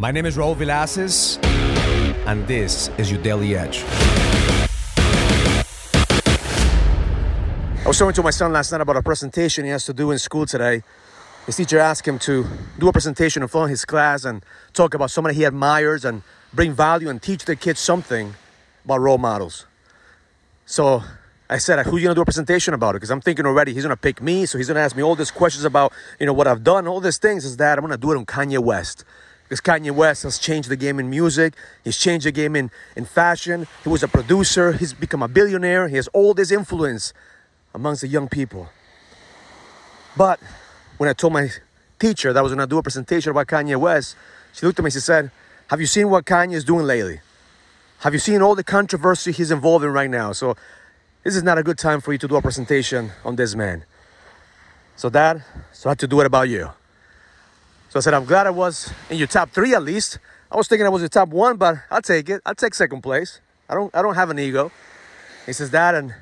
My name is Raul Villacis, and this is your Daily Edge. I was talking to my son last night about a presentation he has to do in school today. His teacher asked him to do a presentation in front of his class and talk about somebody he admires and bring value and teach the kids something about role models. So I said, who are you gonna do a presentation about it? Because I'm thinking already he's gonna pick me, so he's gonna ask me all these questions about, you know, what I've done, all these things is that I'm gonna do it on Kanye West. Because Kanye West has changed the game in music, he's changed the game in, in fashion, he was a producer, he's become a billionaire, he has all this influence amongst the young people. But when I told my teacher that I was gonna do a presentation about Kanye West, she looked at me and she said, Have you seen what Kanye is doing lately? Have you seen all the controversy he's involved in right now? So this is not a good time for you to do a presentation on this man. So, Dad, so I had to do it about you. So I said, I'm glad I was in your top three at least. I was thinking I was your top one, but I'll take it. I'll take second place. I don't, I don't have an ego. He says, that and,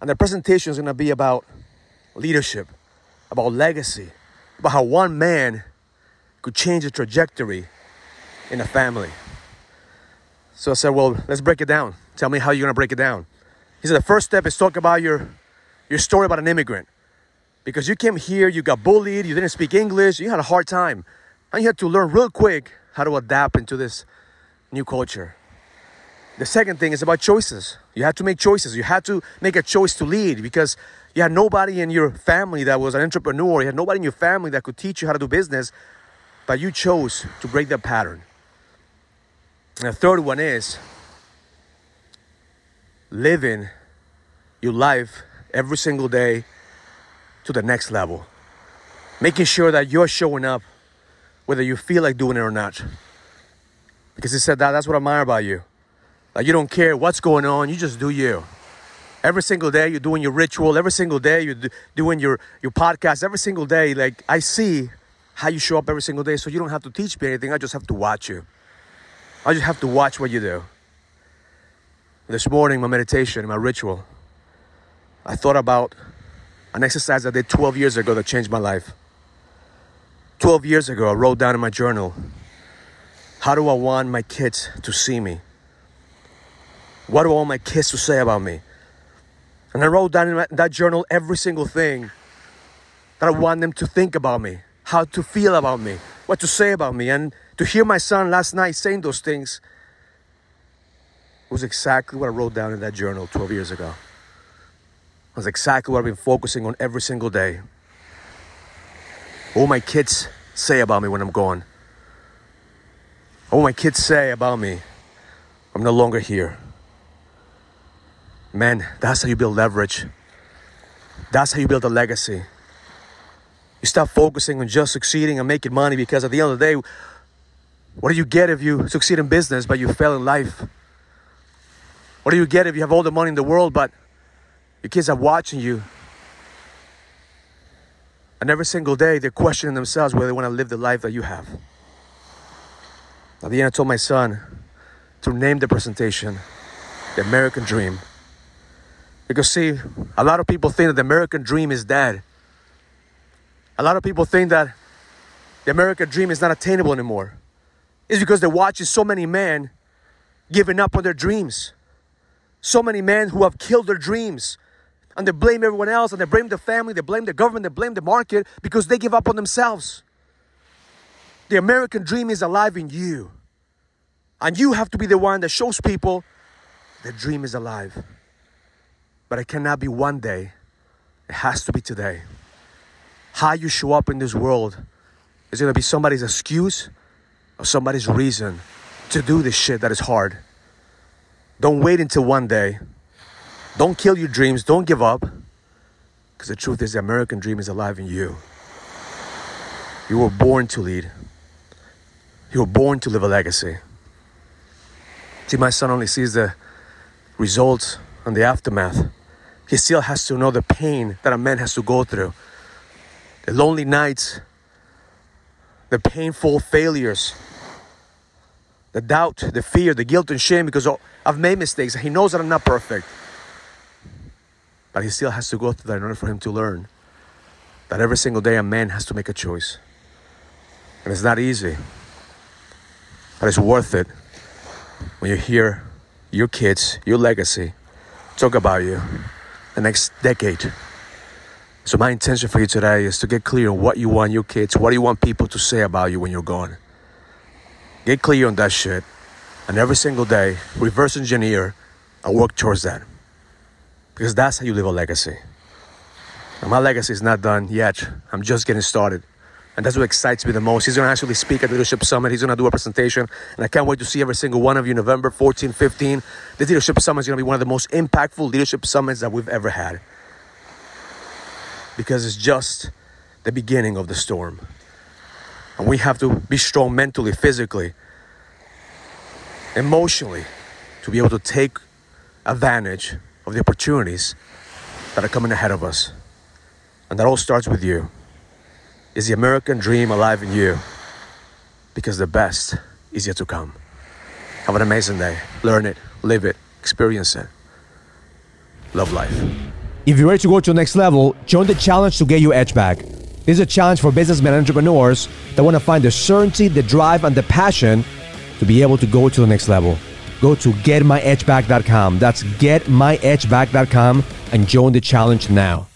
and the presentation is to be about leadership, about legacy, about how one man could change the trajectory in a family. So I said, Well, let's break it down. Tell me how you're to break it down. He said the first step is talk about your your story about an immigrant. Because you came here, you got bullied, you didn't speak English, you had a hard time. And you had to learn real quick how to adapt into this new culture. The second thing is about choices. You had to make choices. You had to make a choice to lead because you had nobody in your family that was an entrepreneur. You had nobody in your family that could teach you how to do business, but you chose to break that pattern. And the third one is living your life every single day to the next level. Making sure that you're showing up whether you feel like doing it or not. Because he said that that's what I admire about you. Like you don't care what's going on, you just do you. Every single day you're doing your ritual, every single day you're doing your, your podcast, every single day. Like I see how you show up every single day, so you don't have to teach me anything, I just have to watch you. I just have to watch what you do. This morning, my meditation, my ritual, I thought about an exercise I did 12 years ago that changed my life. 12 years ago, I wrote down in my journal how do I want my kids to see me? What do I want my kids to say about me? And I wrote down in, that journal every single thing that I want them to think about me, how to feel about me, what to say about me. And to hear my son last night saying those things was exactly what I wrote down in that journal 12 years ago. Exactly what I've been focusing on every single day. What my kids say about me when I'm gone? What my kids say about me? I'm no longer here. Man, that's how you build leverage. That's how you build a legacy. You stop focusing on just succeeding and making money because at the end of the day, what do you get if you succeed in business but you fail in life? What do you get if you have all the money in the world, but your kids are watching you? And every single day they're questioning themselves whether they want to live the life that you have. At the end, I told my son to name the presentation The American Dream. Because, see, a lot of people think that the American dream is dead. A lot of people think that the American dream is not attainable anymore. It's because they're watching so many men giving up on their dreams. So many men who have killed their dreams. And they blame everyone else and they blame the family, they blame the government, they blame the market because they give up on themselves. The American dream is alive in you. And you have to be the one that shows people the dream is alive. But it cannot be one day, it has to be today. How you show up in this world is gonna be somebody's excuse or somebody's reason to do this shit that is hard. Don't wait until one day. Don't kill your dreams. Don't give up. Because the truth is, the American dream is alive in you. You were born to lead, you were born to live a legacy. See, my son only sees the results and the aftermath. He still has to know the pain that a man has to go through, the lonely nights, the painful failures, the doubt, the fear, the guilt, and shame because I've made mistakes. He knows that I'm not perfect. But he still has to go through that in order for him to learn that every single day a man has to make a choice. And it's not easy. But it's worth it when you hear your kids, your legacy, talk about you the next decade. So my intention for you today is to get clear on what you want your kids, what do you want people to say about you when you're gone. Get clear on that shit. And every single day, reverse engineer and work towards that. Because that's how you leave a legacy. And my legacy is not done yet. I'm just getting started. And that's what excites me the most. He's going to actually speak at the Leadership Summit. He's going to do a presentation. And I can't wait to see every single one of you November 14, 15. The Leadership Summit is going to be one of the most impactful leadership summits that we've ever had. Because it's just the beginning of the storm. And we have to be strong mentally, physically, emotionally to be able to take advantage of the opportunities that are coming ahead of us. And that all starts with you. Is the American dream alive in you? Because the best is yet to come. Have an amazing day. Learn it, live it, experience it. Love life. If you're ready to go to the next level, join the challenge to get your edge back. This is a challenge for businessmen and entrepreneurs that want to find the certainty, the drive, and the passion to be able to go to the next level. Go to getmyedgeback.com. That's getmyedgeback.com and join the challenge now.